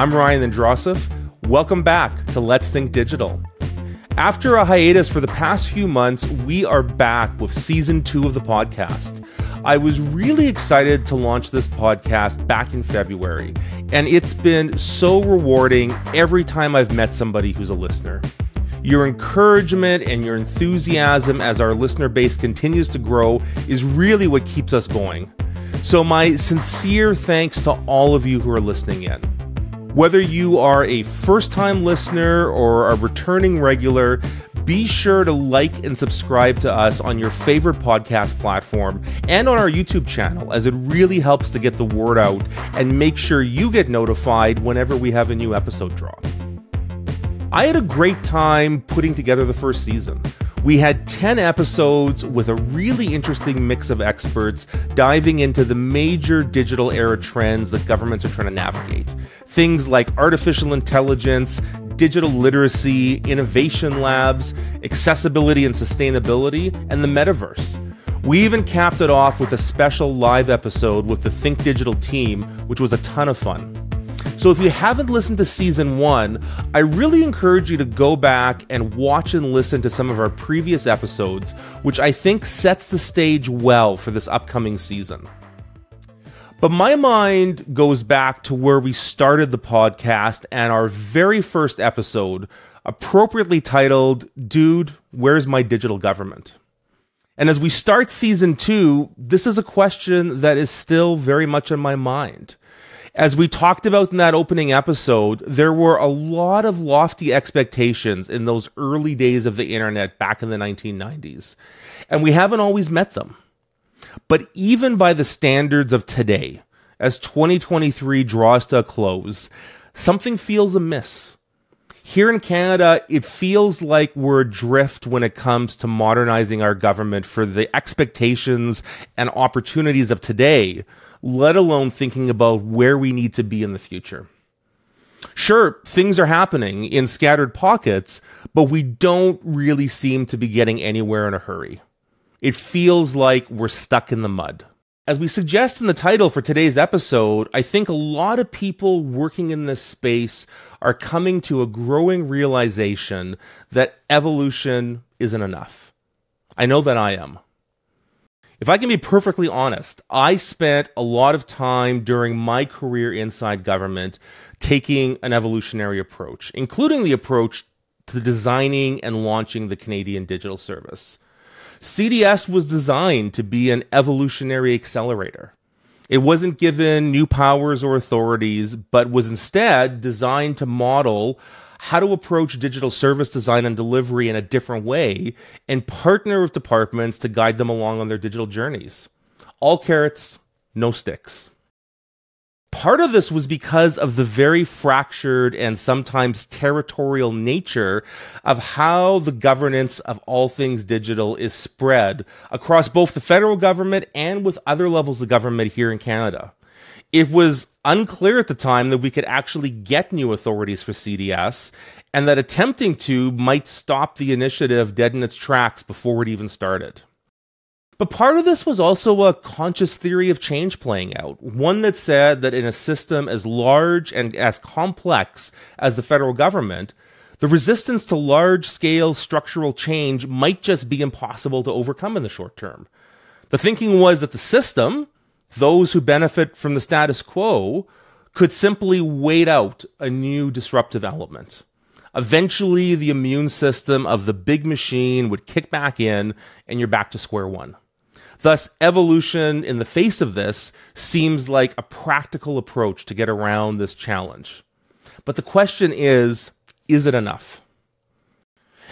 I'm Ryan Androsoff. Welcome back to Let's Think Digital. After a hiatus for the past few months, we are back with season two of the podcast. I was really excited to launch this podcast back in February, and it's been so rewarding every time I've met somebody who's a listener. Your encouragement and your enthusiasm as our listener base continues to grow is really what keeps us going. So, my sincere thanks to all of you who are listening in. Whether you are a first time listener or a returning regular, be sure to like and subscribe to us on your favorite podcast platform and on our YouTube channel, as it really helps to get the word out and make sure you get notified whenever we have a new episode drop. I had a great time putting together the first season. We had 10 episodes with a really interesting mix of experts diving into the major digital era trends that governments are trying to navigate. Things like artificial intelligence, digital literacy, innovation labs, accessibility and sustainability, and the metaverse. We even capped it off with a special live episode with the Think Digital team, which was a ton of fun. So if you haven't listened to season one, I really encourage you to go back and watch and listen to some of our previous episodes, which I think sets the stage well for this upcoming season. But my mind goes back to where we started the podcast and our very first episode, appropriately titled, Dude, Where's My Digital Government? And as we start season two, this is a question that is still very much on my mind. As we talked about in that opening episode, there were a lot of lofty expectations in those early days of the internet back in the 1990s, and we haven't always met them. But even by the standards of today, as 2023 draws to a close, something feels amiss. Here in Canada, it feels like we're adrift when it comes to modernizing our government for the expectations and opportunities of today, let alone thinking about where we need to be in the future. Sure, things are happening in scattered pockets, but we don't really seem to be getting anywhere in a hurry. It feels like we're stuck in the mud. As we suggest in the title for today's episode, I think a lot of people working in this space are coming to a growing realization that evolution isn't enough. I know that I am. If I can be perfectly honest, I spent a lot of time during my career inside government taking an evolutionary approach, including the approach to designing and launching the Canadian Digital Service. CDS was designed to be an evolutionary accelerator. It wasn't given new powers or authorities, but was instead designed to model how to approach digital service design and delivery in a different way and partner with departments to guide them along on their digital journeys. All carrots, no sticks. Part of this was because of the very fractured and sometimes territorial nature of how the governance of all things digital is spread across both the federal government and with other levels of government here in Canada. It was unclear at the time that we could actually get new authorities for CDS, and that attempting to might stop the initiative dead in its tracks before it even started. But part of this was also a conscious theory of change playing out, one that said that in a system as large and as complex as the federal government, the resistance to large scale structural change might just be impossible to overcome in the short term. The thinking was that the system, those who benefit from the status quo, could simply wait out a new disruptive element. Eventually, the immune system of the big machine would kick back in, and you're back to square one. Thus, evolution in the face of this seems like a practical approach to get around this challenge. But the question is is it enough?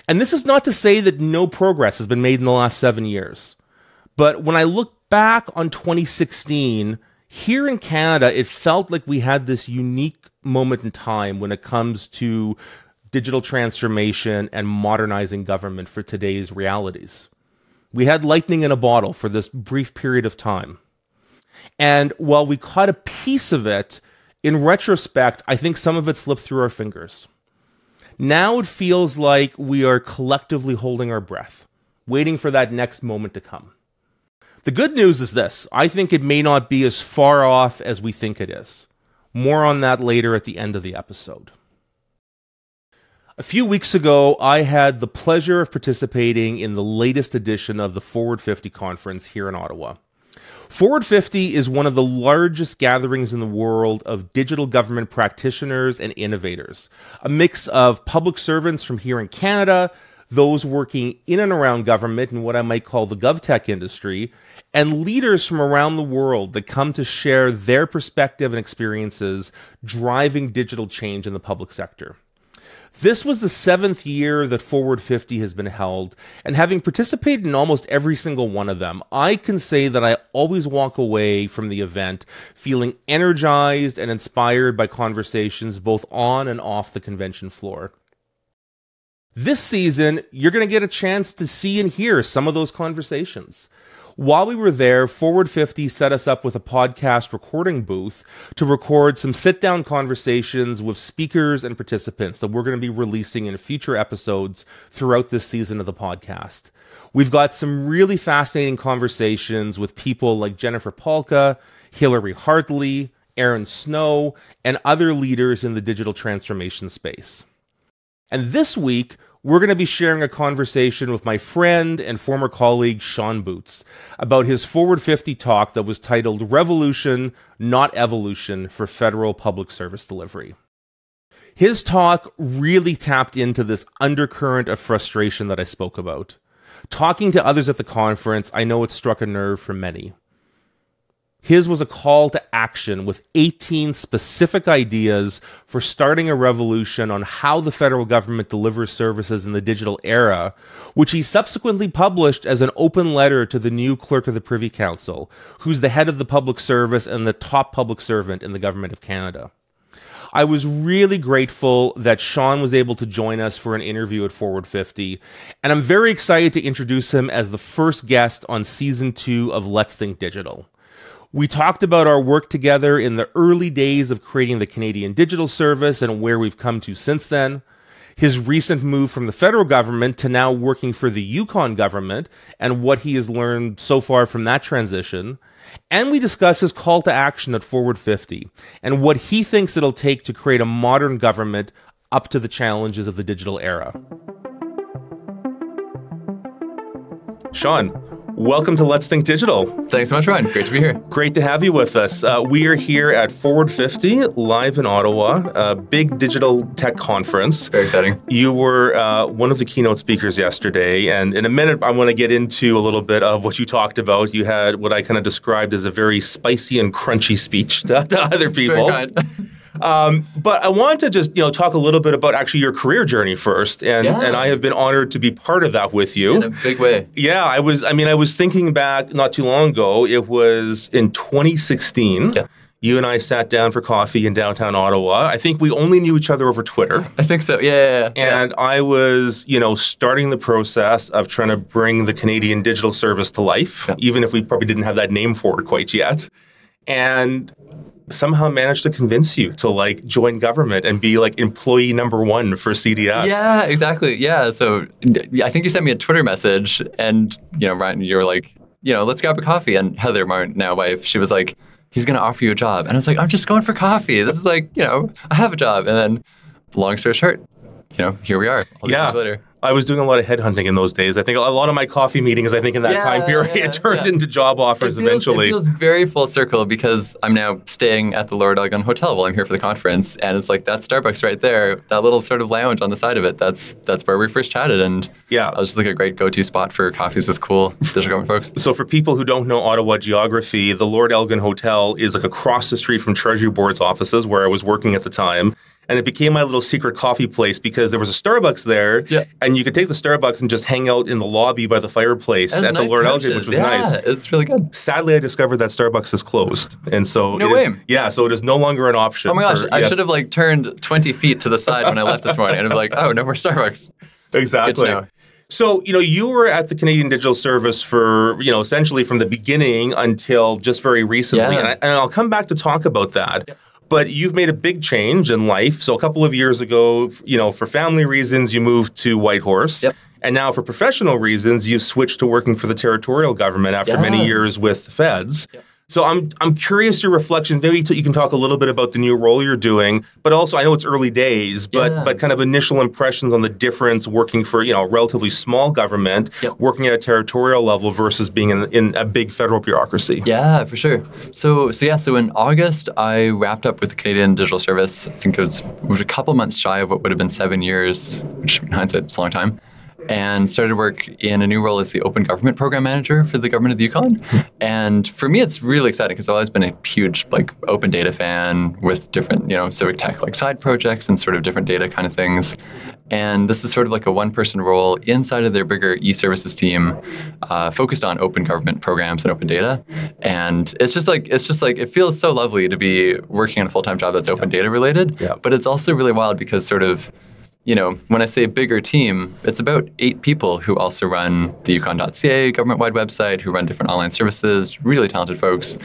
And this is not to say that no progress has been made in the last seven years. But when I look back on 2016, here in Canada, it felt like we had this unique moment in time when it comes to digital transformation and modernizing government for today's realities. We had lightning in a bottle for this brief period of time. And while we caught a piece of it, in retrospect, I think some of it slipped through our fingers. Now it feels like we are collectively holding our breath, waiting for that next moment to come. The good news is this I think it may not be as far off as we think it is. More on that later at the end of the episode. A few weeks ago, I had the pleasure of participating in the latest edition of the Forward 50 conference here in Ottawa. Forward 50 is one of the largest gatherings in the world of digital government practitioners and innovators, a mix of public servants from here in Canada, those working in and around government and what I might call the GovTech industry, and leaders from around the world that come to share their perspective and experiences driving digital change in the public sector. This was the seventh year that Forward 50 has been held, and having participated in almost every single one of them, I can say that I always walk away from the event feeling energized and inspired by conversations both on and off the convention floor. This season, you're going to get a chance to see and hear some of those conversations. While we were there, Forward 50 set us up with a podcast recording booth to record some sit down conversations with speakers and participants that we're going to be releasing in future episodes throughout this season of the podcast. We've got some really fascinating conversations with people like Jennifer Pahlka, Hillary Hartley, Aaron Snow, and other leaders in the digital transformation space. And this week, we're going to be sharing a conversation with my friend and former colleague Sean Boots about his Forward 50 talk that was titled Revolution, Not Evolution for Federal Public Service Delivery. His talk really tapped into this undercurrent of frustration that I spoke about. Talking to others at the conference, I know it struck a nerve for many. His was a call to action with 18 specific ideas for starting a revolution on how the federal government delivers services in the digital era, which he subsequently published as an open letter to the new clerk of the Privy Council, who's the head of the public service and the top public servant in the government of Canada. I was really grateful that Sean was able to join us for an interview at Forward 50, and I'm very excited to introduce him as the first guest on season two of Let's Think Digital. We talked about our work together in the early days of creating the Canadian Digital Service and where we've come to since then. His recent move from the federal government to now working for the Yukon government and what he has learned so far from that transition. And we discuss his call to action at Forward 50 and what he thinks it'll take to create a modern government up to the challenges of the digital era. Sean, Welcome to Let's Think Digital. Thanks so much, Ryan. Great to be here. Great to have you with us. Uh, we are here at Forward 50, live in Ottawa, a big digital tech conference. Very exciting. You were uh, one of the keynote speakers yesterday, and in a minute, I want to get into a little bit of what you talked about. You had what I kind of described as a very spicy and crunchy speech to, to other people. Um, but I wanted to just you know talk a little bit about actually your career journey first, and yeah. and I have been honored to be part of that with you in a big way. Yeah, I was. I mean, I was thinking back not too long ago. It was in 2016. Yeah. You and I sat down for coffee in downtown Ottawa. I think we only knew each other over Twitter. I think so. Yeah. yeah, yeah. And I was, you know, starting the process of trying to bring the Canadian digital service to life, even if we probably didn't have that name for it quite yet. And somehow managed to convince you to like join government and be like employee number one for CDS. Yeah, exactly. Yeah. So I think you sent me a Twitter message and, you know, Ryan, you were like, you know, let's grab a coffee. And Heather, my now wife, she was like, he's going to offer you a job. And I was like, I'm just going for coffee. This is like, you know, I have a job. And then long story short, you know, here we are. All yeah. later. I was doing a lot of headhunting in those days. I think a lot of my coffee meetings, I think in that yeah, time period, yeah, turned yeah. into job offers it feels, eventually. It feels very full circle because I'm now staying at the Lord Elgin Hotel while I'm here for the conference, and it's like that Starbucks right there, that little sort of lounge on the side of it. That's that's where we first chatted, and yeah, it was just like a great go-to spot for coffees with cool digital government folks. So for people who don't know Ottawa geography, the Lord Elgin Hotel is like across the street from Treasury Board's offices where I was working at the time and it became my little secret coffee place because there was a Starbucks there, yeah. and you could take the Starbucks and just hang out in the lobby by the fireplace at nice the Lord Elgin, which was yeah, nice. It's really good. Sadly, I discovered that Starbucks is closed, and so no way. Is, yeah, so it is no longer an option. Oh my gosh, for, I yes. should have like turned twenty feet to the side when I left this morning, and I'm like, oh, no more Starbucks. Exactly. So, you know, you were at the Canadian Digital Service for, you know, essentially from the beginning until just very recently. Yeah. And, I, will come back to talk about that. Yeah but you've made a big change in life. So a couple of years ago, you know, for family reasons, you moved to Whitehorse. Yep. And now, for professional reasons, you've switched to working for the territorial government after yeah. many years with the feds. Yep. So I'm I'm curious your reflections. Maybe t- you can talk a little bit about the new role you're doing, but also I know it's early days, but Yeah. but kind of initial impressions on the difference working for you know a relatively small government, Yep. working at a territorial level versus being in, in a big federal bureaucracy. Yeah, for sure. So, so yeah, so in August, I wrapped up with the Canadian Digital Service. I think it was, it was a couple months shy of what would have been seven years, which in hindsight is a long time, and started work in a new role as the Open Government Program Manager for the government of the Yukon. And for me, it's really exciting because I've always been a huge like open data fan with different, you know, civic tech like side projects and sort of different data kind of things. And this is sort of like a one person role inside of their bigger e services team uh, focused on open government programs and open data. And it's just like, it's just like, it feels so lovely to be working on a full time job that's open data related. Yeah. But it's also really wild because sort of, you know, when I say bigger team, it's about eight people who also run the Yukon.ca government wide website, who run different online services, really talented folks.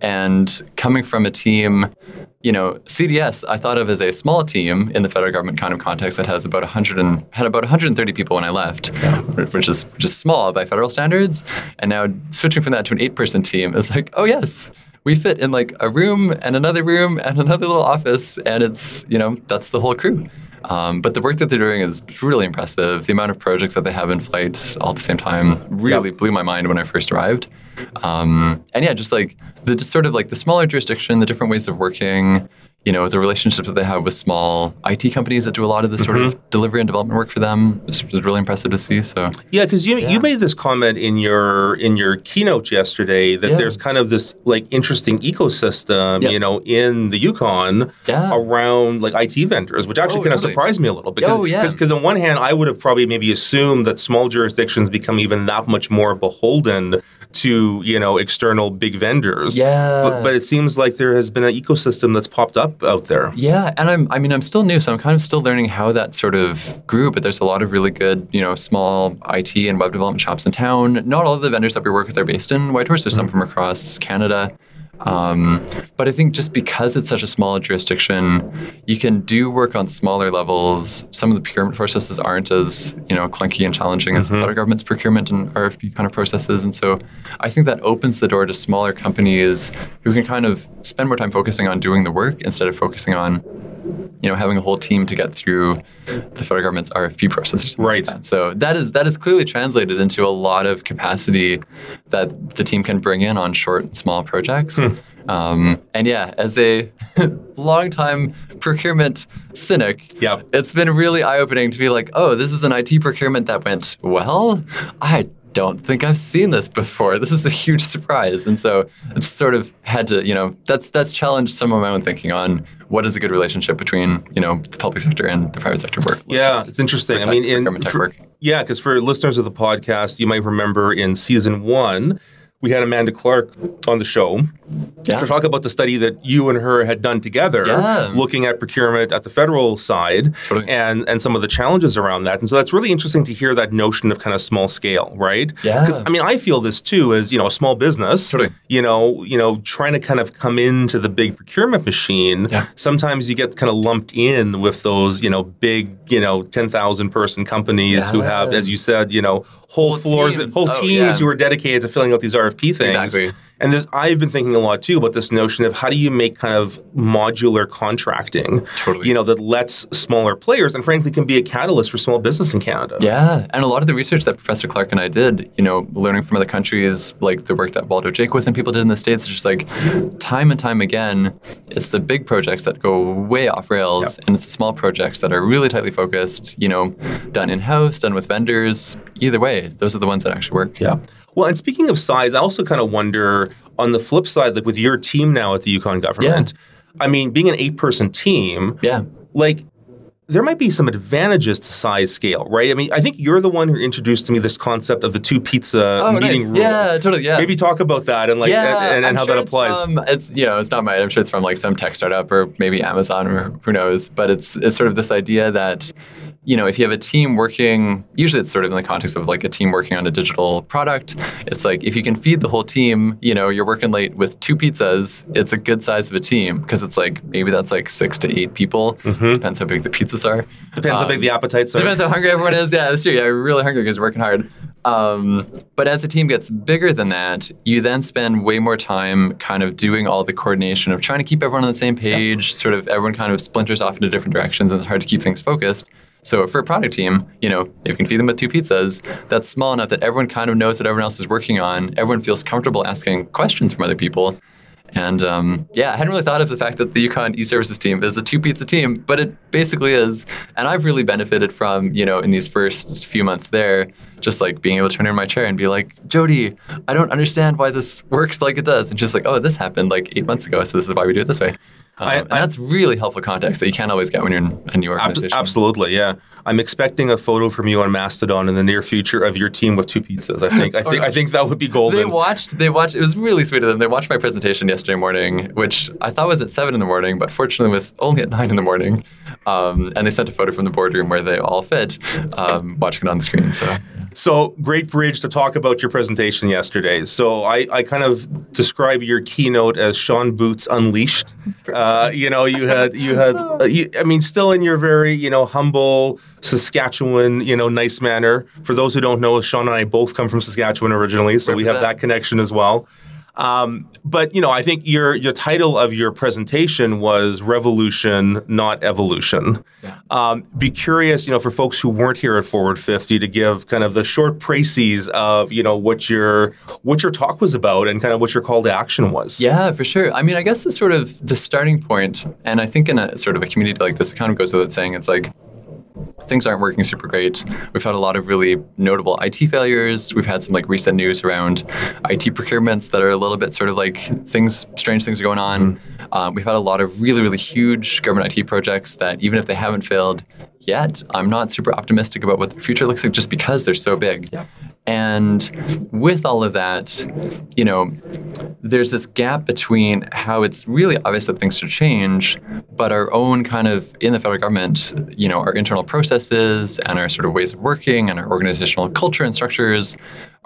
And coming from a team, you know, CDS I thought of as a small team in the federal government kind of context that has about 100 and had about 130 people when I left, which is just small by federal standards. And now switching from that to an eight-person team is like, oh yes, we fit in like a room and another room and another little office, and it's you know that's the whole crew. Um, but the work that they're doing is really impressive. The amount of projects that they have in flight all at the same time really Yep. blew my mind when I first arrived. Um, and yeah, just like the just sort of like the smaller jurisdiction, the different ways of working, you know, the relationships that they have with small IT companies that do a lot of the sort of mm-hmm. delivery and development work for them is, is really impressive to see. So Yeah, because you Yeah. you made this comment in your in your keynote yesterday that Yeah. there's kind of this like interesting ecosystem, Yep. you know, in the Yukon Yeah. around like IT vendors, which actually Oh, kind of totally. surprised me a little. Because, Oh, yeah. Because on one hand, I would have probably maybe assumed that small jurisdictions become even that much more beholden to you know external big vendors. Yeah. But, but it seems like there has been an ecosystem that's popped up out there. Yeah, and I'm I mean I'm still new, so I'm kind of still learning how that sort of grew. But there's a lot of really good, you know, small IT and web development shops in town. Not all of the vendors that we work with are based in Whitehorse. There's some mm. from across Canada. Um, but I think just because it's such a small jurisdiction, you can do work on smaller levels. Some of the procurement processes aren't as you know clunky and challenging as the federal government's procurement and RFP kind of processes. And so I think that opens the door to smaller companies who can kind of spend more time focusing on doing the work instead of focusing on you know having a whole team to get through the federal government's RFP process Right. like that. So that is that is clearly translated into a lot of capacity that the team can bring in on short and small projects. Um, and yeah, as a longtime procurement cynic, Yep. it's been really eye opening to be like, oh, this is an IT procurement that went well. I don't think I've seen this before. This is a huge surprise. And so it's sort of had to, you know, that's that's challenged some of my own thinking on what is a good relationship between, you know, the public sector and the private sector work. Yeah, it's interesting. I mean, in tech for- work. yeah, because for listeners of the podcast, you might remember in season one, we had Amanda Clarke on the show Yeah. to talk about the study that you and her had done together, Yeah. looking at procurement at the federal side Totally. and and some of the challenges around that. And so that's really interesting to hear that notion of kind of small scale, right? Yeah. Because I mean, I feel this too as you know a small business. Totally. You know, you know, trying to kind of come into the big procurement machine. Yeah. Sometimes you get kind of lumped in with those, you know, big, you know, ten thousand person companies who have, as you said, you know, whole, Whole floors, teams. whole Oh, teams yeah. who are dedicated to filling out these RFP things. Exactly. And this, I've been thinking a lot too about this notion of how do you make kind of modular contracting, Totally. you know, that lets smaller players and frankly can be a catalyst for small business in Canada. Yeah, and a lot of the research that Professor Clarke and I did, you know, learning from other countries, like the work that Waldo Jaquith and people did in the States, just like time and time again, it's the big projects that go way off rails, and it's the small projects that are really tightly focused, you know, done in house, done with vendors. Either way, those are the ones that actually work. Yeah. Well, and speaking of size, I also kind of wonder on the flip side, like with your team now at the Yukon government, yeah. I mean, being an eight person team, Yeah. like there might be some advantages to size scale, right? I mean, I think you're the one who introduced to me this concept of the two pizza Oh, meeting nice. rule. Yeah, totally. Yeah. Maybe talk about that and like yeah, and, and, I'm how sure that it's applies. From, it's you know, it's not mine. I'm sure it's from like some tech startup or maybe Amazon or who knows. But it's it's sort of this idea that you know, if you have a team working, usually it's sort of in the context of like a team working on a digital product. It's like if you can feed the whole team, you know, you're working late with two pizzas, it's a good size of a team because it's like maybe that's like six to eight people. Mm-hmm. Depends how big the are. Depends how big Um, the appetites are. Depends how hungry everyone is. Yeah, that's true. Yeah, really hungry because working hard. Um, but as the team gets bigger than that, you then spend way more time kind of doing all the coordination of trying to keep everyone on the same page. Sort of everyone kind of splinters off into different directions, and it's hard to keep things focused. So for a product team, you know, if you can feed them with two pizzas, that's small enough that everyone kind of knows what everyone else is working on. Everyone feels comfortable asking questions from other people. And um, yeah, I hadn't really thought of the fact that the Yukon e-services team is a two pizza team, but it basically is. And I've really benefited from, you know, in these first few months there, just like being able to turn in my chair and be like, Jody, I don't understand why this works like it does. And just like, oh, this happened like eight months ago, so this is why we do it this way. Um, I, that's really helpful context that you can't always get when you're in a new organization. Absolutely, yeah. I'm expecting a photo from you on Mastodon in the near future of your team with two pizzas. I think, I think, I think that would be golden. They watched. They watched. It was really sweet of them. They watched my presentation yesterday morning, which I thought was at seven in the morning, but fortunately was only at nine in the morning. Um, and they sent a photo from the boardroom where they all fit, um, watching it on the screen. So. So great bridge to talk about your presentation yesterday. So I, I kind of describe your keynote as Sean Boots Unleashed. Uh, you know, you had you had uh, you, I mean, still in your very you know humble Saskatchewan you know nice manner. For those who don't know, Sean and I both come from Saskatchewan originally, so Represent. we have that connection as well. Um, but you know, I think your your title of your presentation was "Revolution, Not Evolution." Yeah. Um, be curious, you know, for folks who weren't here at Forward 50, to give kind of the short précis of you know what your what your talk was about and kind of what your call to action was. Yeah, for sure. I mean, I guess the sort of the starting point, and I think in a sort of a community like this, it kind of goes without saying, it's like things aren't working super great. We've had a lot of really notable IT failures. We've had some like recent news around IT procurements that are a little bit sort of like things, strange things are going on. Mm-hmm. Um, we've had a lot of really, really huge government IT projects that even if they haven't failed yet, I'm not super optimistic about what the future looks like just because they're so big. Yeah. And with all of that, you know, there's this gap between how it's really obvious that things should change, but our own kind of in the federal government, you know, our internal processes and our sort of ways of working and our organizational culture and structures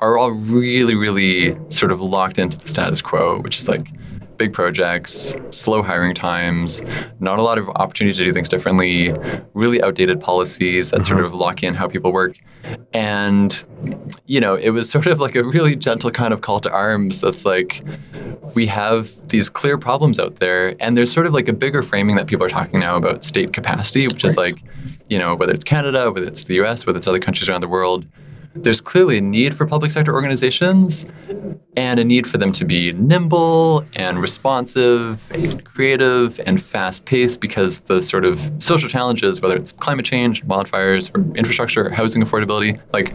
are all really, really sort of locked into the status quo, which is like big projects, slow hiring times, not a lot of opportunity to do things differently, really outdated policies that mm-hmm. sort of lock in how people work. And, you know, it was sort of like a really gentle kind of call to arms that's like, we have these clear problems out there. And there's sort of like a bigger framing that people are talking now about state capacity, which right. is like, you know, whether it's Canada, whether it's the US, whether it's other countries around the world there's clearly a need for public sector organizations and a need for them to be nimble and responsive and creative and fast paced because the sort of social challenges, whether it's climate change, wildfires, or infrastructure, or housing affordability, like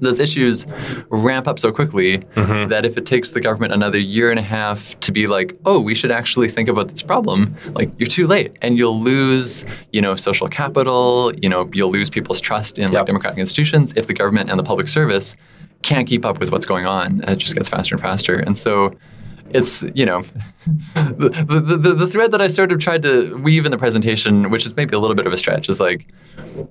those issues ramp up so quickly mm-hmm. that if it takes the government another year and a half to be like, oh, we should actually think about this problem, like you're too late and you'll lose, you know, social capital, you know, you'll lose people's trust in yep. like democratic institutions if the government and the public service can't keep up with what's going on. It just gets faster and faster. And so it's you know the, the, the, the, thread that I sort of tried to weave in the presentation, which is maybe a little bit of a stretch, is like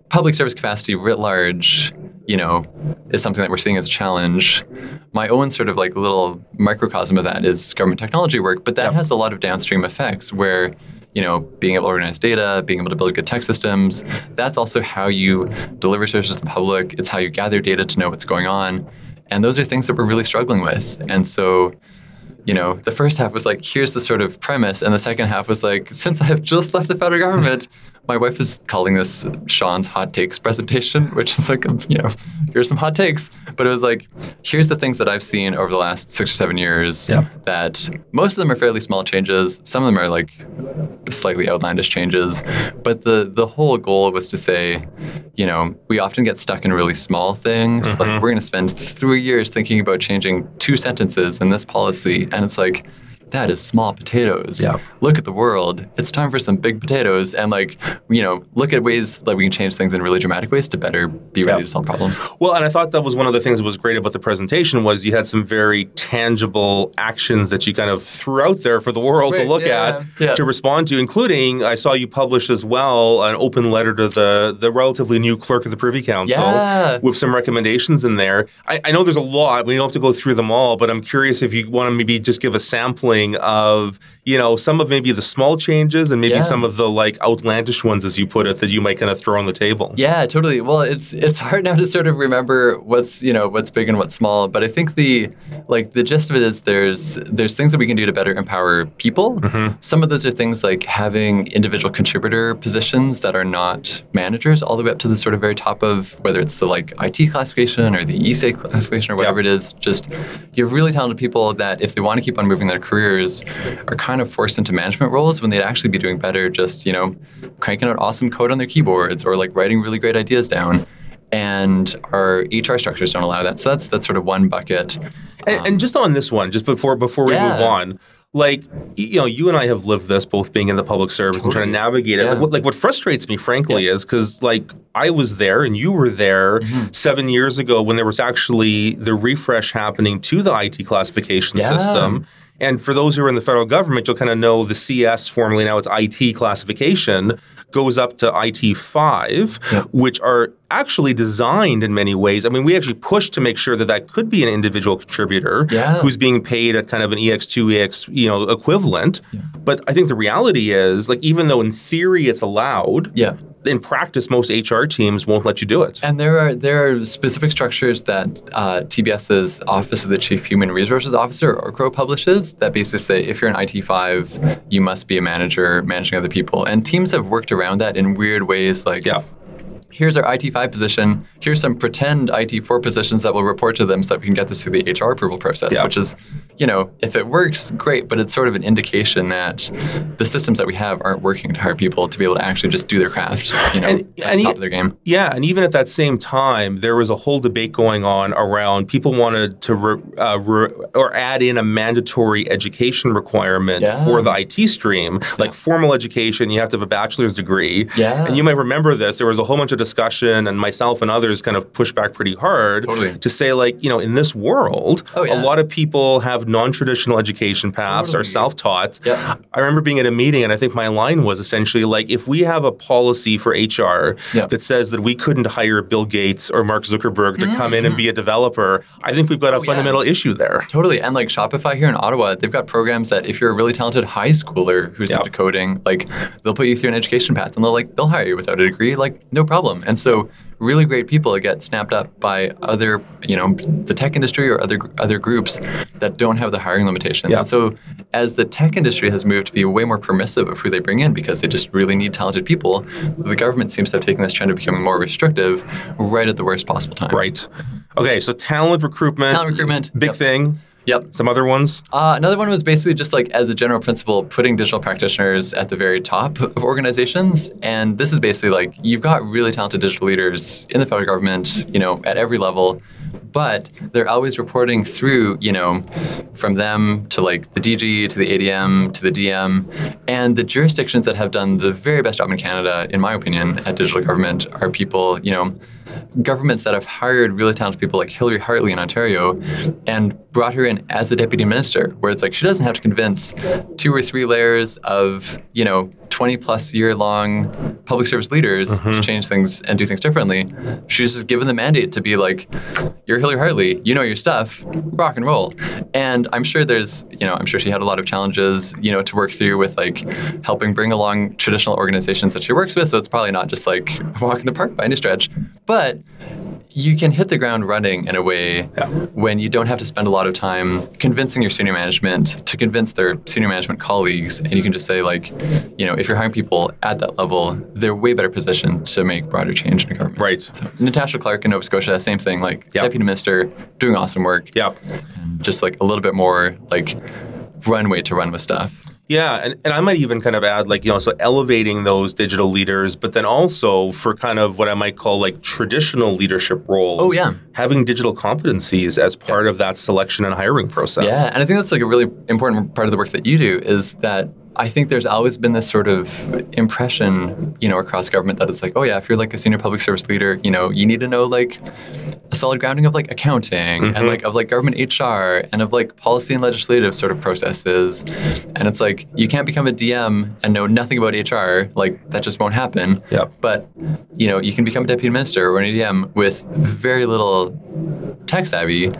public service capacity writ large, you know, is something that we're seeing as a challenge. My own sort of like little microcosm of that is government technology work, but that yep. has a lot of downstream effects where you know, being able to organize data, being able to build good tech systems. That's also how you deliver services to the public. It's how you gather data to know what's going on. And those are things that we're really struggling with. And so you know, the first half was like, here's the sort of premise. And the second half was like, since I have just left the federal government, my wife is calling this Sean's hot takes presentation, which is like, you know, here's some hot takes. But it was like, here's the things that I've seen over the last six or seven years yep. that most of them are fairly small changes. Some of them are like slightly outlandish changes. But the, the whole goal was to say, you know, we often get stuck in really small things. Mm-hmm. Like, we're going to spend three years thinking about changing two sentences in this policy and it's like, that is small potatoes. Yeah. Look at the world. It's time for some big potatoes and like, you know, look at ways that we can change things in really dramatic ways to better be ready to solve problems. Well, and I thought that was one of the things that was great about the presentation was you had some very tangible actions that you kind of threw out there for the world right, to look yeah, at yeah. to respond to, including I saw you publish as well an open letter to the the relatively new clerk of the Privy Council yeah. with some recommendations in there. I, I know there's a lot. We don't have to go through them all, but I'm curious if you want to maybe just give a sampling of you know some of maybe the small changes and maybe Yeah. some of the like outlandish ones, as you put it, that you might kind of throw on the table. Yeah, totally. Well, it's it's hard now to sort of remember what's you know what's big and what's small, but I think the like the gist of it is there's there's things that we can do to better empower people. Mm-hmm. Some of those are things like having individual contributor positions that are not managers, all the way up to the sort of very top of whether it's the like IT classification or the ESA classification or whatever it is. Just you have really talented people that if they want to keep on moving their careers, are kind of forced into management roles when they'd actually be doing better just you know cranking out awesome code on their keyboards or like writing really great ideas down. And our HR structures don't allow that. So that's that's sort of one bucket. And, and just on this one, just before before we Yeah. move on, like you know, you and I have lived this both being in the public service and trying to Totally. navigate it. Yeah. Like, what, like what frustrates me, frankly, is because like I was there and you were there Mm-hmm. seven years ago when there was actually the refresh happening to the IT classification Yeah. system. And for those who are in the federal government, you'll kind of know the CS, formerly now it's IT classification, goes up to IT five, which are actually designed in many ways. I mean, we actually pushed to make sure that that could be an individual contributor Yeah. who's being paid at kind of an EX2, EX, you know, equivalent. But I think the reality is, like, even though in theory it's allowed, Yeah. In practice, most HR teams won't let you do it. And there are there are specific structures that uh, TBS's Office of the Chief Human Resources Officer, or CRO, publishes that basically say if you're an IT five, you must be a manager managing other people. And teams have worked around that in weird ways, like Yeah. Here's our IT5 position. Here's some pretend IT4 positions that will report to them so that we can get this through the HR approval process, Yeah. which is, you know, if it works, great, but it's sort of an indication that the systems that we have aren't working to hire people to be able to actually just do their craft, you know, And- at and the top y- of their game. Yeah, and even at that same time, there was a whole debate going on around people wanted to re, uh, re, or add in a mandatory education requirement Yeah. for the IT stream, like formal education. You have to have a bachelor's degree. Yeah. and you might remember this. There was a whole bunch of discussion, and myself and others kind of push back pretty hard Totally. to say, like, you know, in this world, Oh, yeah. a lot of people have non-traditional education paths, are self-taught. I remember being at a meeting, and I think my line was essentially like, if we have a policy for HR that says that we couldn't hire Bill Gates or Mark Zuckerberg to come in and be a developer, I think we've got a Mm-hmm. Oh, yeah. fundamental issue there. Totally. And like Shopify here in Ottawa, they've got programs that if you're a really talented high schooler who's into coding, like they'll put you through an education path and they'll like they'll hire you without a degree, like no problem. Um, and so really great people get snapped up by other, you know, the tech industry or other other groups that don't have the hiring limitations. Yeah. And so as the tech industry has moved to be way more permissive of who they bring in because they just really need talented people, the government seems to have taken this trend of becoming more restrictive right at the worst possible time. Right. Okay, so talent recruitment. Talent recruitment, Big yep. thing. Yep. Some other ones. Uh, another one was basically just like as a general principle, putting digital practitioners at the very top of organizations. And this is basically like you've got really talented digital leaders in the federal government, you know, at every level, but they're always reporting through, you know, from them to like the DG to the ADM to the DM. And the jurisdictions that have done the very best job in Canada, in my opinion, at digital government are people, you know, governments that have hired really talented people like Hillary Hartley in Ontario and brought her in as a deputy minister, where it's like she doesn't have to convince two or three layers of, you know, 20 plus year long public service leaders to mm-hmm. change things and do things differently. She's just given the mandate to be like, you're Hillary Hartley, you know your stuff, rock and roll. And I'm sure there's, you know, I'm sure she had a lot of challenges, you know, to work through with like helping bring along traditional organizations that she works with. So it's probably not just like a walk in the park by any stretch. But you can hit the ground running in a way when you don't have to spend a lot of time convincing your senior management to convince their senior management colleagues. And you can just say, like, you know, if you're hiring people at that level, they're way better positioned to make broader change in the government. Right. So Natasha Clarke in Nova Scotia, same thing, like Yeah. deputy minister, doing awesome work. Yeah. Just like a little bit more like runway to run with stuff. Yeah, and, and I might even kind of add like, you know, so elevating those digital leaders, but then also for kind of what I might call like traditional leadership roles. Oh, yeah. Having digital competencies as part of that selection and hiring process. Yeah, and I think that's like a really important part of the work that you do is that I think there's always been this sort of impression, you know, across government that it's like, oh yeah, if you're like a senior public service leader, you know, you need to know like a solid grounding of like accounting and like of like government HR and of like policy and legislative sort of processes. And it's like you can't become a DM and know nothing about HR. Like that just won't happen. Yep. But you know, you can become a deputy minister or an ADM with very little tech savvy.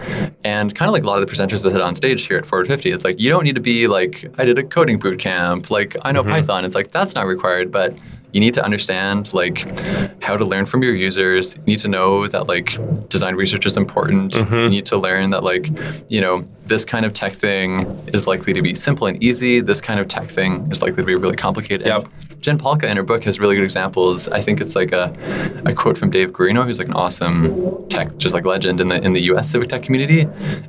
And kind of like a lot of the presenters that had on stage here at Forward 50, it's like you don't need to be like, I did a coding boot camp, like I know Mm-hmm. Python. It's like that's not required, but you need to understand like how to learn from your users. You need to know that like design research is important. Mm-hmm. You need to learn that like, you know, this kind of tech thing is likely to be simple and easy. This kind of tech thing is likely to be really complicated. Yep. Jen Pahlka in her book has really good examples. I think it's like a, a quote from Dave Guarino, who's like an awesome tech, just like legend in the in the U.S. civic tech community.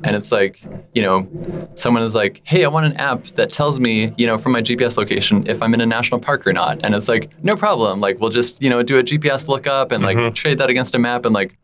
And it's like, you know, someone is like, "Hey, I want an app that tells me, you know, from my GPS location if I'm in a national park or not." And it's like, no problem. Like, we'll just, you know, do a GPS lookup and like mm-hmm. trade that against a map and like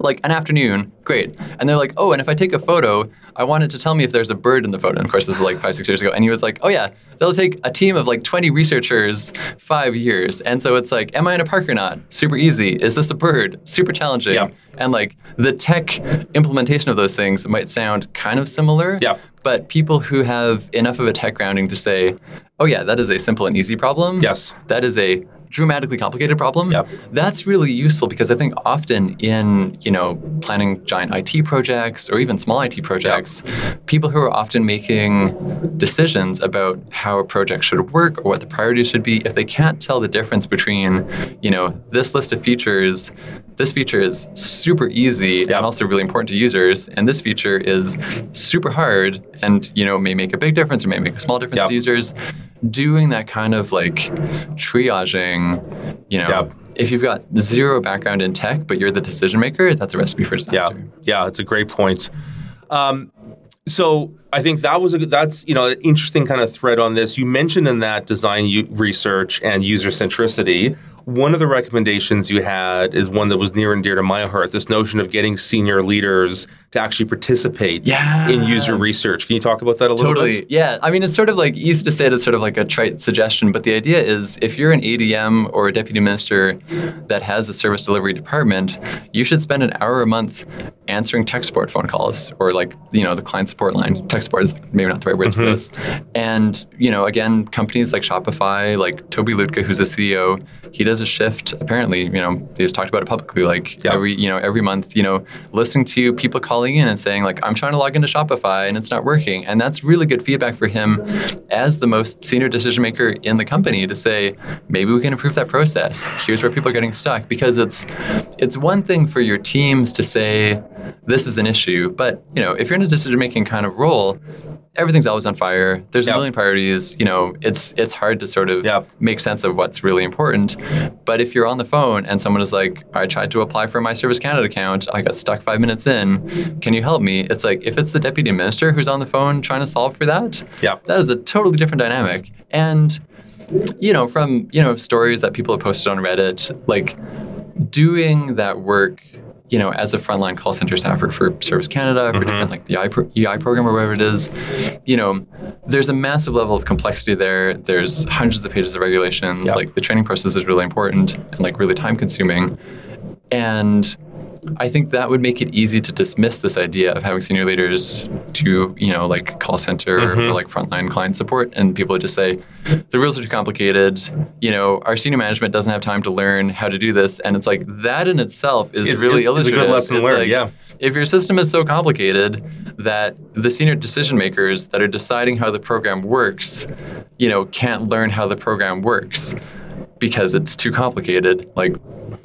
like an afternoon, great. And they're like, oh, and if I take a photo, I wanted to tell me if there's a bird in the photo. And of course, this is like five, six years ago. And he was like, oh, yeah, they'll take a team of like 20 researchers five years. And so it's like, am I in a park or not? Super easy. Is this a bird? Super challenging. Yeah. And like the tech implementation of those things might sound kind of similar. Yeah. But people who have enough of a tech grounding to say, oh, yeah, that is a simple and easy problem. Yes. That is a dramatically complicated problem. Yep. That's really useful because I think often in, you know, planning giant IT projects or even small IT projects, people who are often making decisions about how a project should work or what the priorities should be, if they can't tell the difference between, you know, this list of features, this feature is super easy Yep. and also really important to users, and this feature is super hard and, you know, may make a big difference or may make a small difference Yep. to users doing that kind of like triaging, you know, Yep. if you've got zero background in tech, but you're the decision maker, that's a recipe for disaster. yeah, it's a great point. Um, so I think that was a good- that's you know an interesting kind of thread on this. You mentioned in that design u- research and user centricity. One of the recommendations you had is one that was near and dear to my heart. This notion of getting senior leaders to actually participate Yeah. in user research. Can you talk about that a little Totally. bit? Yeah. I mean, it's sort of like easy to say it as sort of like a trite suggestion, but the idea is if you're an ADM or a deputy minister that has a service delivery department, you should spend an hour a month answering tech support phone calls or like, you know, the client support line. Tech support is maybe not the right words for mm-hmm. this. And, you know, again, companies like Shopify, like Tobi Lütke, who's the CEO, he does a shift, apparently, you know, he's talked about it publicly, like Yeah. every, you know, every month, you know, listening to people calling in and saying like, I'm trying to log into Shopify and it's not working. And that's really good feedback for him as the most senior decision maker in the company to say, maybe we can improve that process. Here's where people are getting stuck. Because it's it's one thing for your teams to say this is an issue, but you know, if you're in a decision making kind of role, everything's always on fire. There's Yep. a million priorities. You know, it's it's hard to sort of Yep. make sense of what's really important. But if you're on the phone and someone is like, I tried to apply for my Service Canada account, I got stuck five minutes in. Can you help me? It's like if it's the deputy minister who's on the phone trying to solve for that, Yep. that is a totally different dynamic. And you know, from you know stories that people have posted on Reddit, like doing that work, you know, as a frontline call center staffer for Service Canada, for mm-hmm. different like the EI, pro- EI program or whatever it is, you know, there's a massive level of complexity there. There's hundreds of pages of regulations. Yep. Like the training process is really important and like really time consuming. And I think that would make it easy to dismiss this idea of having senior leaders do, you know, like call center or mm-hmm. like frontline client support. And people would just say, the rules are too complicated. You know, our senior management doesn't have time to learn how to do this. And it's like that in itself is It's- really it's a good lesson It's learned, like, yeah. If your system is so complicated that the senior decision makers that are deciding how the program works, you know, can't learn how the program works because it's too complicated, like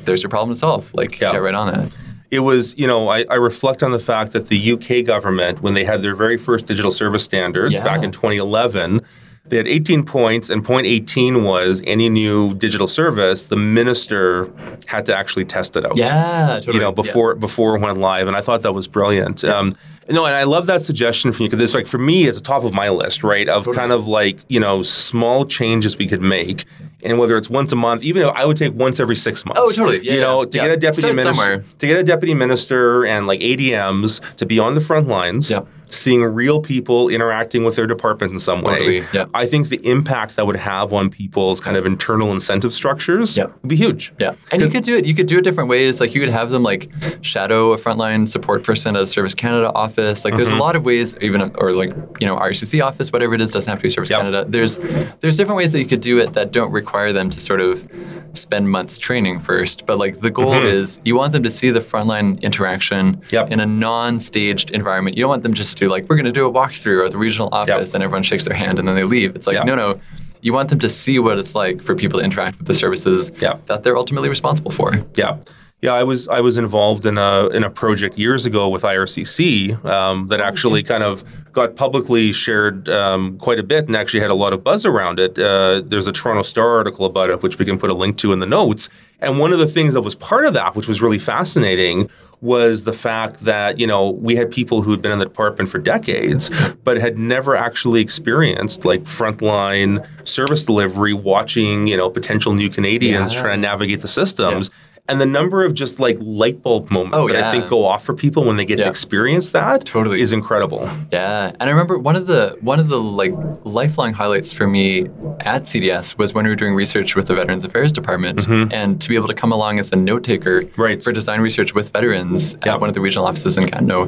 there's your problem to solve. Like Yeah. get right on that. It was, you know, I, I reflect on the fact that the UK government, when they had their very first digital service standards Yeah. back in 2011, they had 18 points, and point 18 was any new digital service, the minister had to actually test it out. Yeah, totally. You know, before before it went live, and I thought that was brilliant. Um, no, and I love that suggestion from you because it's like for me at the top of my list, right? Of kind of like you know small changes we could make, and whether it's once a month, even though I would take once every six months. Oh, totally. Yeah, you know, yeah. to Yeah. get a deputy Start minister somewhere. to get a deputy minister and like ADMs to be on the front lines Yep. Seeing real people interacting with their department in some way. Totally, yeah. I think the impact that would have on people's kind of internal incentive structures Yep. would be huge. Yeah, and you could do it. You could do it different ways. Like you could have them like shadow a frontline support person at a Service Canada office. Like Mm-hmm. there's a lot of ways, even or like you know RCC office, whatever it is, doesn't have to be Service Yep. Canada. There's there's different ways that you could do it that don't require them to sort of spend months training first. But like the goal is you want them to see the frontline interaction Mm-hmm. Yep. in a non-staged environment. You don't want them just to do like we're going to do a walkthrough at the regional office and everyone shakes their hand and then they leave. It's like Yep. no no. You want them to see what it's like for people to interact with the services Yep. that they're ultimately responsible for. Yeah. Yeah, I was I was involved in a in a project years ago with IRCC um, that actually kind of got publicly shared um, quite a bit and actually had a lot of buzz around it. Uh, there's a Toronto Star article about it, which we can put a link to in the notes. And one of the things that was part of that, which was really fascinating, was the fact that you know we had people who had been in the department for decades, but had never actually experienced like frontline service delivery, watching you know potential new Canadians Yeah. trying to navigate the systems. And the number of just like light bulb moments Oh, that I think go off for people when they get to experience that Totally. is incredible. Yeah, and I remember one of the one of the like lifelong highlights for me at CDS was when we were doing research with the Veterans Affairs Department, and to be able to come along as a note taker Mm-hmm. Right. for design research with veterans Yeah. at one of the regional offices in Gatineau.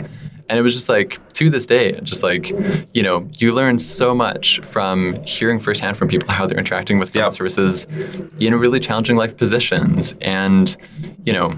And it was just like to this day, just like you know, you learn so much from hearing firsthand from people how they're interacting with government Yeah. services in really challenging life positions, and you know,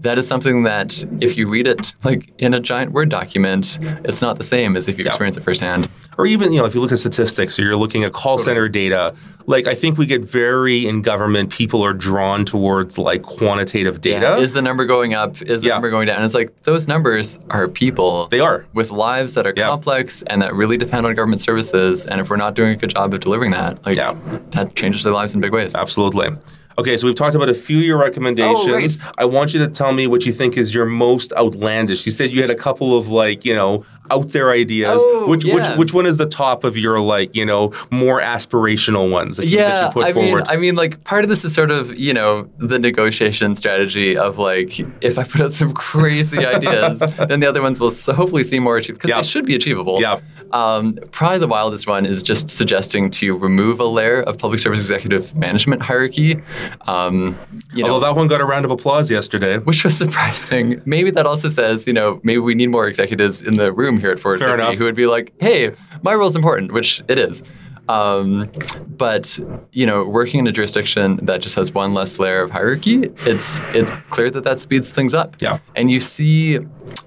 that is something that if you read it like in a giant Word document, it's not the same as if you Yeah. experience it firsthand. Or even, you know, if you look at statistics or you're looking at call center data, like I think we get very in government, people are drawn towards like quantitative data. Is the number going up? Is the Yeah. number going down? And it's like those numbers are people they are. with lives that are Yeah. complex and that really depend on government services. And if we're not doing a good job of delivering that, like Yeah. that changes their lives in big ways. Absolutely. Okay, so we've talked about a few of your oh, recommendations. Oh, I want you to tell me what you think is your most outlandish. You said you had a couple of like, you know, out there ideas. Oh, which which yeah. which one is the top of your like, you know, more aspirational ones that you, that you put I mean, forward? I mean, like part of this is sort of you know the negotiation strategy of like if I put out some crazy ideas, then the other ones will hopefully seem more achievable because Yeah. they should be achievable. Yeah. Um, probably the wildest one is just suggesting to remove a layer of public service executive management hierarchy. Um, you know, Although that one got a round of applause yesterday. which was surprising. Maybe that also says, you know, maybe we need more executives in the room here at Forward 50 enough. who would be like, hey, my role is important, which it is. Um, but you know, working in a jurisdiction that just has one less layer of hierarchy, it's it's clear that that speeds things up. Yeah. And you see,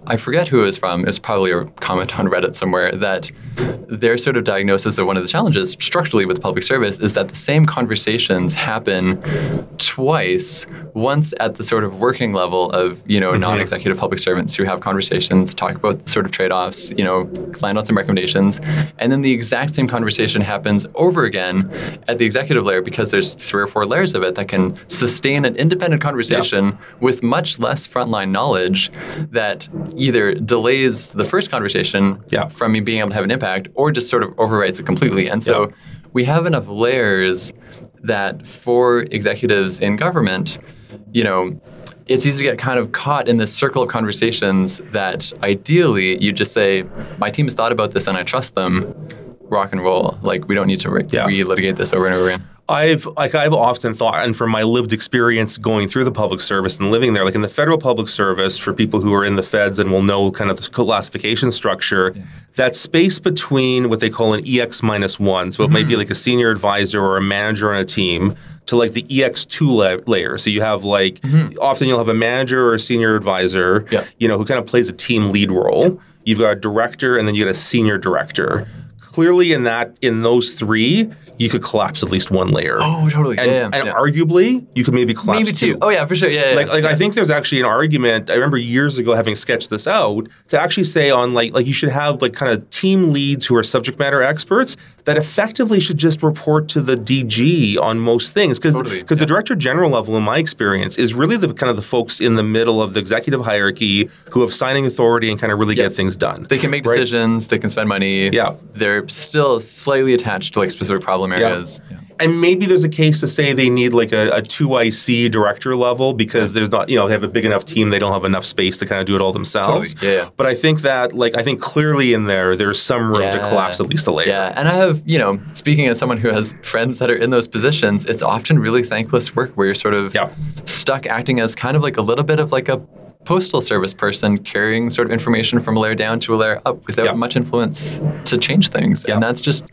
I forget who it was from. It was probably a comment on Reddit somewhere that their sort of diagnosis of one of the challenges structurally with public service is that the same conversations happen twice. Once at the sort of working level of you know non-executive public servants who have conversations, talk about sort of trade-offs, you know, land on some recommendations, and then the exact same conversation happens over again at the executive layer because there's three or four layers of it that can sustain an independent conversation with much less frontline knowledge that either delays the first conversation Yeah. from me being able to have an impact or just sort of overwrites it completely. And so Yeah. we have enough layers that for executives in government, you know, it's easy to get kind of caught in this circle of conversations that ideally you just say, my team has thought about this and I trust them, rock and roll. Like we don't need to re- Yeah. relitigate this over and over again. I've like I've often thought, and from my lived experience going through the public service and living there, like in the federal public service, for people who are in the feds and will know kind of the classification structure, that space between what they call an EX minus one, so it might be Mm-hmm. like a senior advisor or a manager on a team, to like the EX2 la- layer. So you have like often you'll have a manager or a senior advisor, Mm-hmm. Yeah. you know, who kind of plays a team lead role. You've got a director, and then you got a senior director. Clearly, in that in those three, you could collapse at least one layer. Oh, totally. And, yeah, and yeah. arguably, you could maybe collapse Maybe two. Oh yeah, for sure. Yeah, yeah, Like, yeah. like I think there's actually an argument. I remember years ago having sketched this out to actually say on like like you should have like kind of team leads who are subject matter experts that effectively should just report to the DG on most things because Totally, because yeah. the director general level in my experience is really the kind of the folks in the middle of the executive hierarchy who have signing authority and kind of really Yeah. get things done. They can make Right. decisions. They can spend money. Yeah. They're still slightly attached to like specific problem areas. Yeah. And maybe there's a case to say they need like a, a 2IC director level because there's not, you know, they have a big enough team, they don't have enough space to kind of do it all themselves. Totally. Yeah, yeah. But I think that, like, I think clearly in there, there's some room to collapse at least a layer. Yeah, and I have, you know, speaking as someone who has friends that are in those positions, it's often really thankless work where you're sort of Yeah. stuck acting as kind of like a little bit of like a postal service person carrying sort of information from a layer down to a layer up without Yeah. much influence to change things. Yeah. And that's just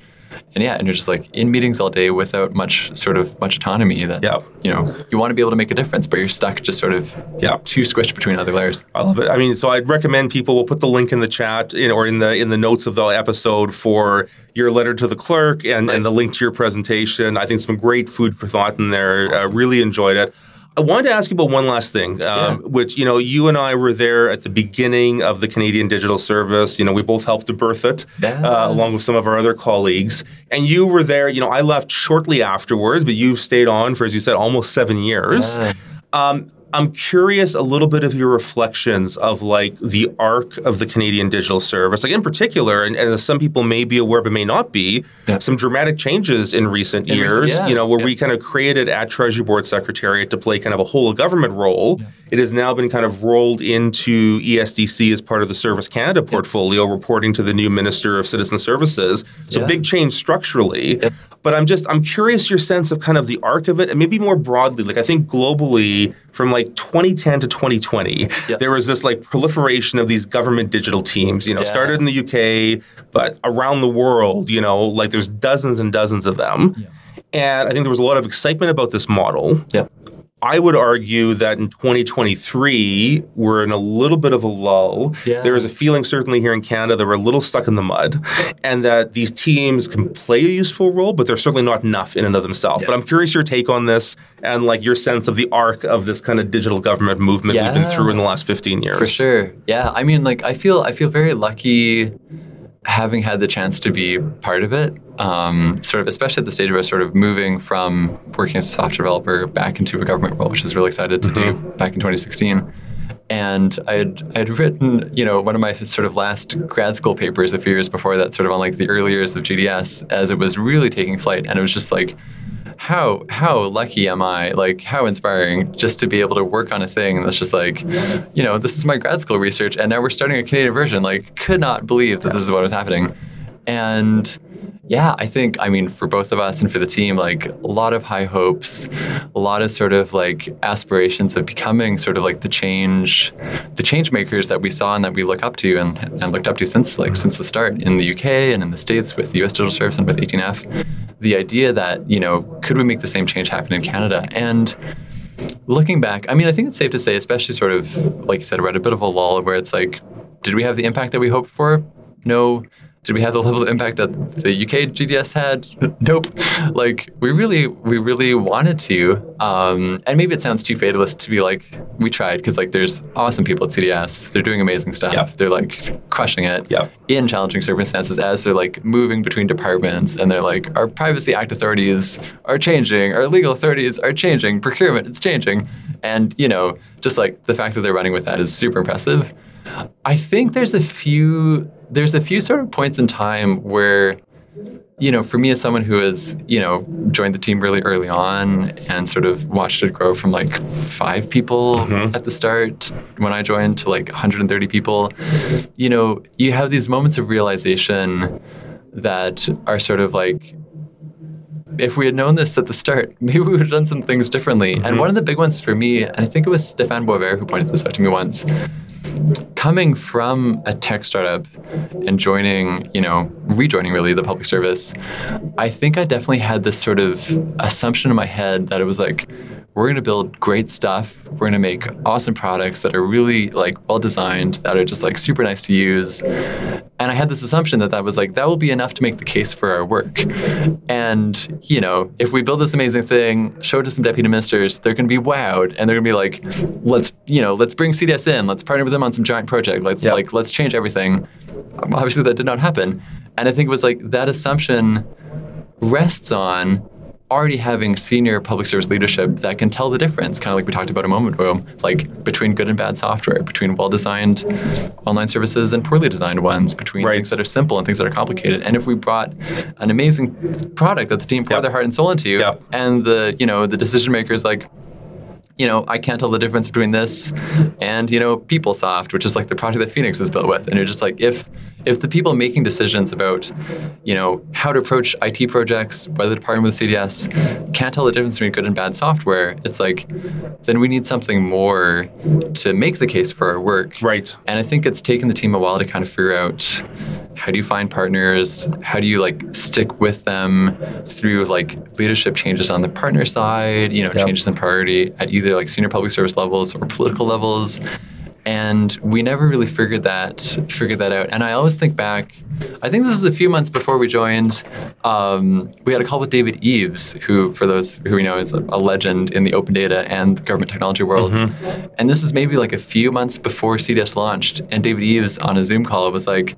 and yeah, and you're just like in meetings all day without much sort of much autonomy that Yeah. you know, you want to be able to make a difference, but you're stuck just sort of Yeah. too squished between other layers. I love it. I mean, so I'd recommend people. We'll put the link in the chat in, or in the in the notes of the episode for your letter to the clerk and, and the link to your presentation. I think some great food for thought in there. Uh, really enjoyed it. I wanted to ask you about one last thing, um, Yeah. which you know, you and I were there at the beginning of the Canadian Digital Service. You know, we both helped to birth it, Yeah. uh, along with some of our other colleagues. And you were there. You know, I left shortly afterwards, but you've stayed on for, as you said, almost seven years. Yeah. Um, I'm curious a little bit of your reflections of like the arc of the Canadian Digital Service, like in particular, and, and as some people may be aware but may not be, Yeah. some dramatic changes in recent In years. recent- yeah, you know, where yeah. we kind of created at Treasury Board Secretariat to play kind of a whole of government role. It has now been kind of rolled into ESDC as part of the Service Canada portfolio, reporting to the new Minister of Citizen Services. So big change structurally. But I'm just I'm curious your sense of kind of the arc of it, and maybe more broadly. Like I think globally, from like 2010 to 2020, Yeah. there was this like proliferation of these government digital teams. You know, Yeah. started in the UK, but around the world, you know, like there's dozens and dozens of them. And I think there was a lot of excitement about this model. Yep. I would argue that in 2023, we're in a little bit of a lull. Yeah. There is a feeling, certainly here in Canada, that we're a little stuck in the mud, and that these teams can play a useful role, but they're certainly not enough in and of themselves. Yeah. But I'm curious your take on this and like your sense of the arc of this kind of digital government movement we've been through in the last 15 years. For sure. Yeah. I mean, like, I feel I feel very lucky having had the chance to be part of it. Um, sort of, especially at the stage where I was sort of moving from working as a software developer back into a government role, which I was really excited to do back in 2016. And I had I had written, you know, one of my sort of last grad school papers a few years before that, sort of on like the early years of GDS, as it was really taking flight, and it was just like how how lucky am I? Like how inspiring just to be able to work on a thing that's just like, you know, this is my grad school research, and now we're starting a Canadian version. Like, could not believe that this is what was happening, and yeah, I think I mean for both of us and for the team, like a lot of high hopes, a lot of sort of like aspirations of becoming sort of like the change, the change makers that we saw and that we look up to and, and looked up to since like since the start in the UK and in the States with US Digital Service and with 18F. The idea that, you know, could we make the same change happen in Canada? And looking back, I mean, I think it's safe to say, especially sort of like you said, we're at a bit of a lull where it's like, did we have the impact that we hoped for? No. Did we have the level of impact that the UK GDS had? nope. Like we really, we really wanted to. Um, and maybe it sounds too fatalist to be like, we tried because like there's awesome people at CDS. They're doing amazing stuff. Yeah. They're like crushing it Yeah. in challenging circumstances as they're like moving between departments and they're like, our Privacy Act authorities are changing, our legal authorities are changing, procurement is changing. And, you know, just like the fact that they're running with that is super impressive. I think there's a few there's a few sort of points in time where you know, for me as someone who has, you know, joined the team really early on and sort of watched it grow from like five people mm-hmm. at the start when I joined to like 130 people, you know, you have these moments of realization that are sort of like, if we had known this at the start, maybe we would have done some things differently. And mm-hmm. one of the big ones for me, and I think it was Stéphane Boisvert who pointed this out to me once, coming from a tech startup and joining, you know, rejoining really the public service, I think I definitely had this sort of assumption in my head that it was like, we're going to build great stuff. We're going to make awesome products that are really like well designed, that are just like super nice to use. And I had this assumption that that was like, that will be enough to make the case for our work. And, you know, if we build this amazing thing, show it to some deputy ministers, they're going to be wowed and they're going to be like, let's, you know, let's bring CDS in, let's partner with them on some giant project. Let's Yeah. like, let's change everything. Obviously, that did not happen. And I think it was like that assumption rests on already having senior public service leadership that can tell the difference, kind of like we talked about a moment ago, like between good and bad software, between well designed online services and poorly designed ones, between Right. things that are simple and things that are complicated. And if we brought an amazing product that the team poured Yep. their heart and soul into, Yep. and the you know the decision makers like you know, I can't tell the difference between this and, you know, PeopleSoft, which is like the product that Phoenix is built with. And you're just like, if if the people making decisions about, you know, how to approach IT projects, whether to partner with CDS, can't tell the difference between good and bad software, it's like, then we need something more to make the case for our work. Right. And I think it's taken the team a while to kind of figure out how do you find partners? How do you like stick with them through like leadership changes on the partner side, you know, Yep. changes in priority at either like senior public service levels or political levels. And we never really figured that figured that out. And I always think back, I think this was a few months before we joined. Um, we had a call with David Eaves, who, for those who we know, is a, a legend in the open data and government technology worlds. And this is maybe like a few months before CDS launched. And David Eaves on a Zoom call was like,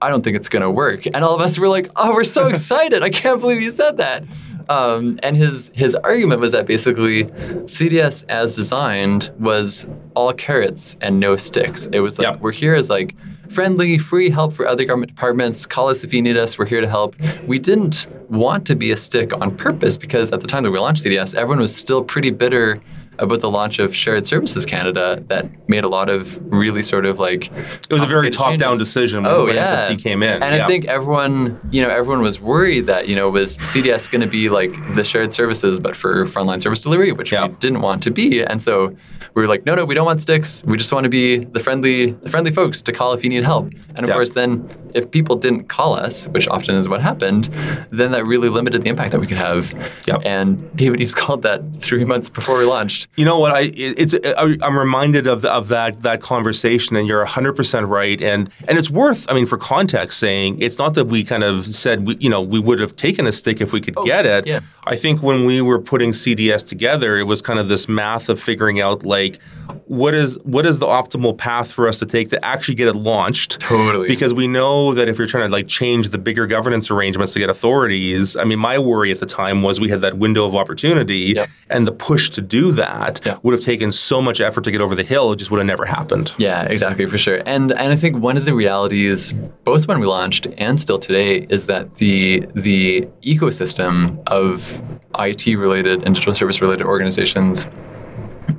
I don't think it's going to work. And all of us were like, oh, we're so excited. I can't believe you said that. Um, and his his argument was that basically CDS as designed was all carrots and no sticks. It was like Yep. we're here as like friendly, free help for other government departments. Call us if you need us. We're here to help. We didn't want to be a stick on purpose because at the time that we launched CDS, everyone was still pretty bitter about the launch of Shared Services Canada that made a lot of really sort of like It was a very top-down changes. decision when, Oh when yeah, SSC came in. and yeah. I think everyone, you know, everyone was worried that you know was CDS going to be like the shared services, but for frontline service delivery, which Yeah. we didn't want to be, and so we were like, no, no, we don't want sticks. We just want to be the friendly, the friendly folks to call if you need help. And of course, then if people didn't call us, which often is what happened, then that really limited the impact that we could have. Yep. And David Eaves called that three months before we launched. You know what? I it's I, I'm reminded of the, of that that conversation, and you're 100 percent right. And and it's worth, I mean, for context, saying it's not that we kind of said we, you know we would have taken a stick if we could oh, get it. yeah. I think when we were putting CDS together, it was kind of this math of figuring out like what is what is the optimal path for us to take to actually get it launched. Totally. Because we know that if you're trying to like change the bigger governance arrangements to get authorities, I mean, my worry at the time was we had that window of opportunity, Yep. and the push to do that would have taken so much effort to get over the hill, it just would have never happened. Yeah, exactly, for sure. And and I think one of the realities, both when we launched and still today, is that the the ecosystem of IT related and digital service related organizations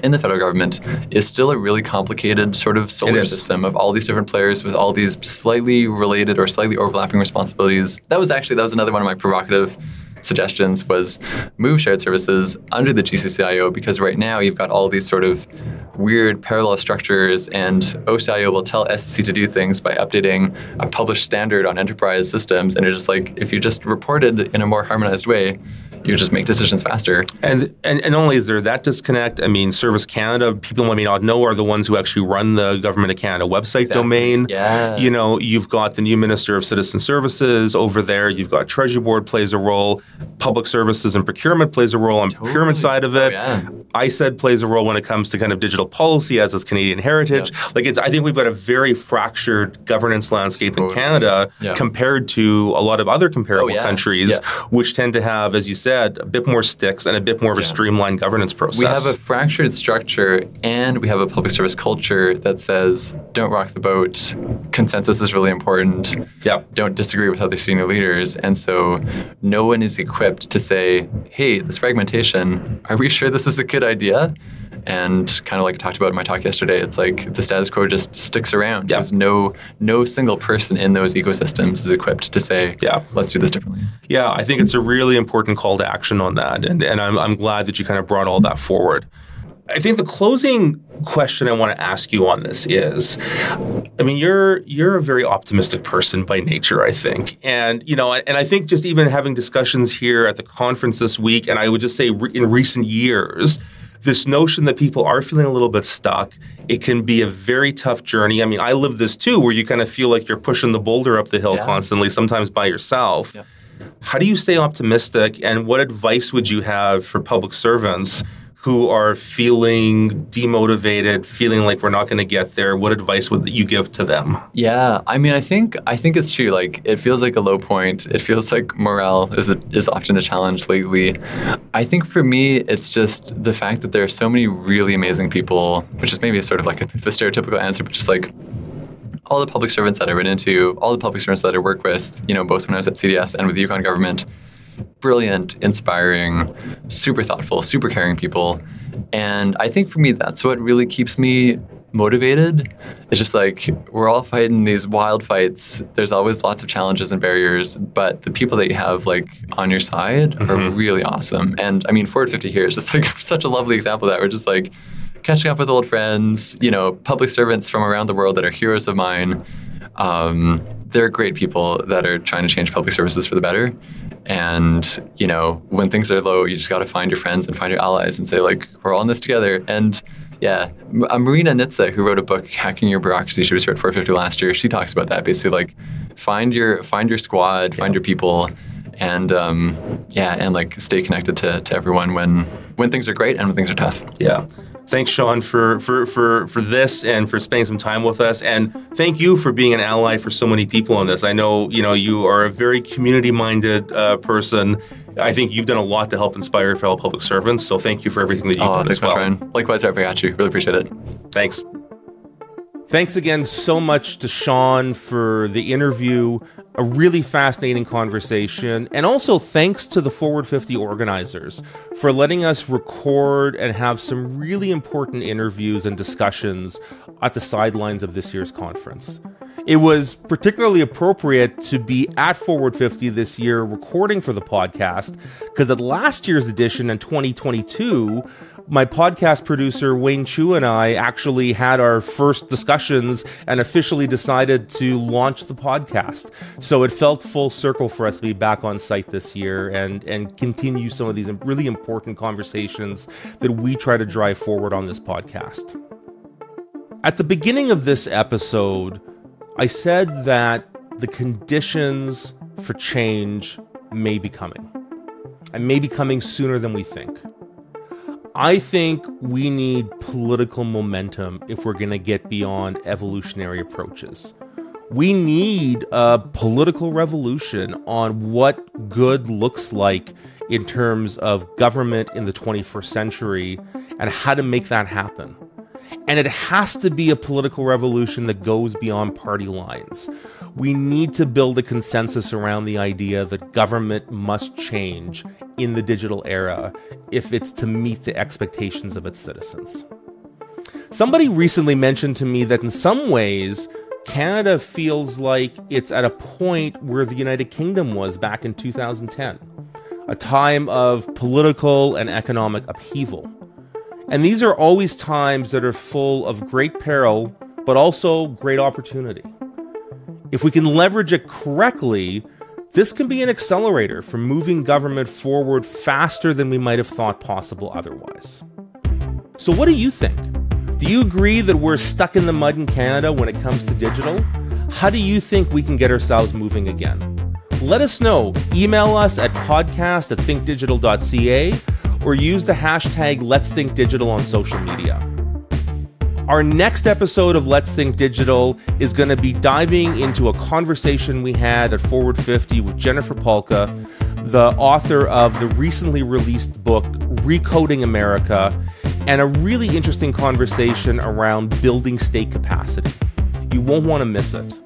in the federal government is still a really complicated sort of solar system of all these different players with all these slightly related or slightly overlapping responsibilities. That was actually that was another one of my provocative suggestions was move shared services under the GCCIO because right now you've got all these sort of weird parallel structures and OCIO will tell SSC to do things by updating a published standard on enterprise systems and you're just like if you just reported in a more harmonized way you just make decisions faster. And, and and only is there that disconnect. I mean, Service Canada, people may not know, are the ones who actually run the Government of Canada website Exactly. domain. Yeah. You know, you've got the new Minister of Citizen Services over there. You've got Treasury Board plays a role. Public Services and Procurement plays a role on the procurement side of oh, it. Oh, yeah. ISED plays a role when it comes to kind of digital policy, as is Canadian Heritage. Like it's, I think we've got a very fractured governance landscape in Canada Yeah. compared to a lot of other comparable Oh, yeah. countries, Yeah. which tend to have, as you said, a bit more sticks and a bit more of a Yeah. streamlined governance process. We have a fractured structure and we have a public service culture that says don't rock the boat. Consensus is really important. yeah. Don't disagree with other senior leaders. And so no one is equipped to say, hey, this fragmentation, are we sure this is a good idea? And kind of like I talked about in my talk yesterday, it's like the status quo just sticks around Yeah. because no no single person in those ecosystems is equipped to say, Yeah. let's do this differently. Yeah, I think it's a really important call to action on that. And, and I'm, I'm glad that you kind of brought all that forward. I think the closing question I want to ask you on this is I mean you're you're a very optimistic person by nature I think and you know and I think just even having discussions here at the conference this week and I would just say re- in recent years this notion that people are feeling a little bit stuck it can be a very tough journey I mean I live this too where you kind of feel like you're pushing the boulder up the hill Yeah. constantly sometimes by yourself Yeah. how do you stay optimistic and what advice would you have for public servants who are feeling demotivated, feeling like we're not going to get there, what advice would you give to them? Yeah, I mean, I think I think it's true. Like, it feels like a low point. It feels like morale is a, is often a challenge lately. I think for me, it's just the fact that there are so many really amazing people, which is maybe sort of like a, a stereotypical answer, but just like all the public servants that I ran into, all the public servants that I work with, you know, both when I was at CDS and with the Yukon government, brilliant, inspiring, super thoughtful, super caring people. And I think for me, that's what really keeps me motivated. It's just like we're all fighting these wild fights. There's always lots of challenges and barriers, but the people that you have like on your side mm-hmm. are really awesome. And I mean, Forward 50 here is just like such a lovely example of that. We're just like catching up with old friends, you know, public servants from around the world that are heroes of mine. Um, they're great people that are trying to change public services for the better. And, you know, when things are low, you just got to find your friends and find your allies and say, like, we're all in this together. And yeah, uh, Marina Nitze, who wrote a book, Hacking Your Bureaucracy, she was here at Forward 50 last year. She talks about that basically, like, find your find your squad, find yeah. your people, and um, yeah, and like stay connected to, to everyone when when things are great and when things are tough. Yeah thanks, Sean, for, for, for, for this and for spending some time with us. And thank you for being an ally for so many people on this. I know, you know, you are a very community-minded uh, person. I think you've done a lot to help inspire fellow public servants. So thank you for everything that you've oh, done thanks, as well. My friend. Likewise, I got you. Really appreciate it. Thanks. Thanks again so much to Sean for the interview, a really fascinating conversation, and also thanks to the Forward 50 organizers for letting us record and have some really important interviews and discussions at the sidelines of this year's conference. It was particularly appropriate to be at Forward 50 this year recording for the podcast because at last year's edition in 2022, my podcast producer Wayne Chu and I actually had our first discussions and officially decided to launch the podcast. So it felt full circle for us to be back on site this year and and continue some of these really important conversations that we try to drive forward on this podcast. At the beginning of this episode, I said that the conditions for change may be coming. And may be coming sooner than we think. I think we need political momentum if we're going to get beyond evolutionary approaches. We need a political revolution on what good looks like in terms of government in the 21st century and how to make that happen. And it has to be a political revolution that goes beyond party lines. We need to build a consensus around the idea that government must change in the digital era if it's to meet the expectations of its citizens. Somebody recently mentioned to me that in some ways, Canada feels like it's at a point where the United Kingdom was back in 2010, a time of political and economic upheaval. And these are always times that are full of great peril, but also great opportunity. If we can leverage it correctly, this can be an accelerator for moving government forward faster than we might have thought possible otherwise. So, what do you think? Do you agree that we're stuck in the mud in Canada when it comes to digital? How do you think we can get ourselves moving again? Let us know. Email us at podcast at thinkdigital.ca or use the hashtag Let's Think Digital on social media. Our next episode of Let's Think Digital is going to be diving into a conversation we had at Forward 50 with Jennifer Pahlka, the author of the recently released book Recoding America, and a really interesting conversation around building state capacity. You won't want to miss it.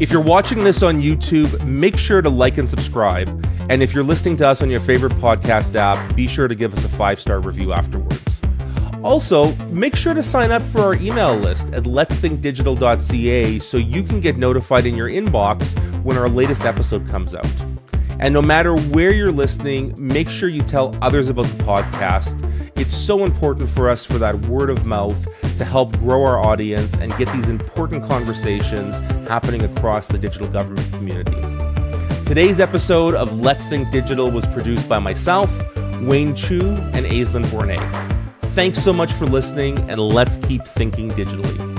If you're watching this on YouTube, make sure to like and subscribe. And if you're listening to us on your favorite podcast app, be sure to give us a five star review afterwards. Also, make sure to sign up for our email list at letsthinkdigital.ca so you can get notified in your inbox when our latest episode comes out. And no matter where you're listening, make sure you tell others about the podcast. It's so important for us for that word of mouth to help grow our audience and get these important conversations happening across the digital government community. Today's episode of Let's Think Digital was produced by myself, Wayne Chu, and Aislinn Bornay. Thanks so much for listening, and let's keep thinking digitally.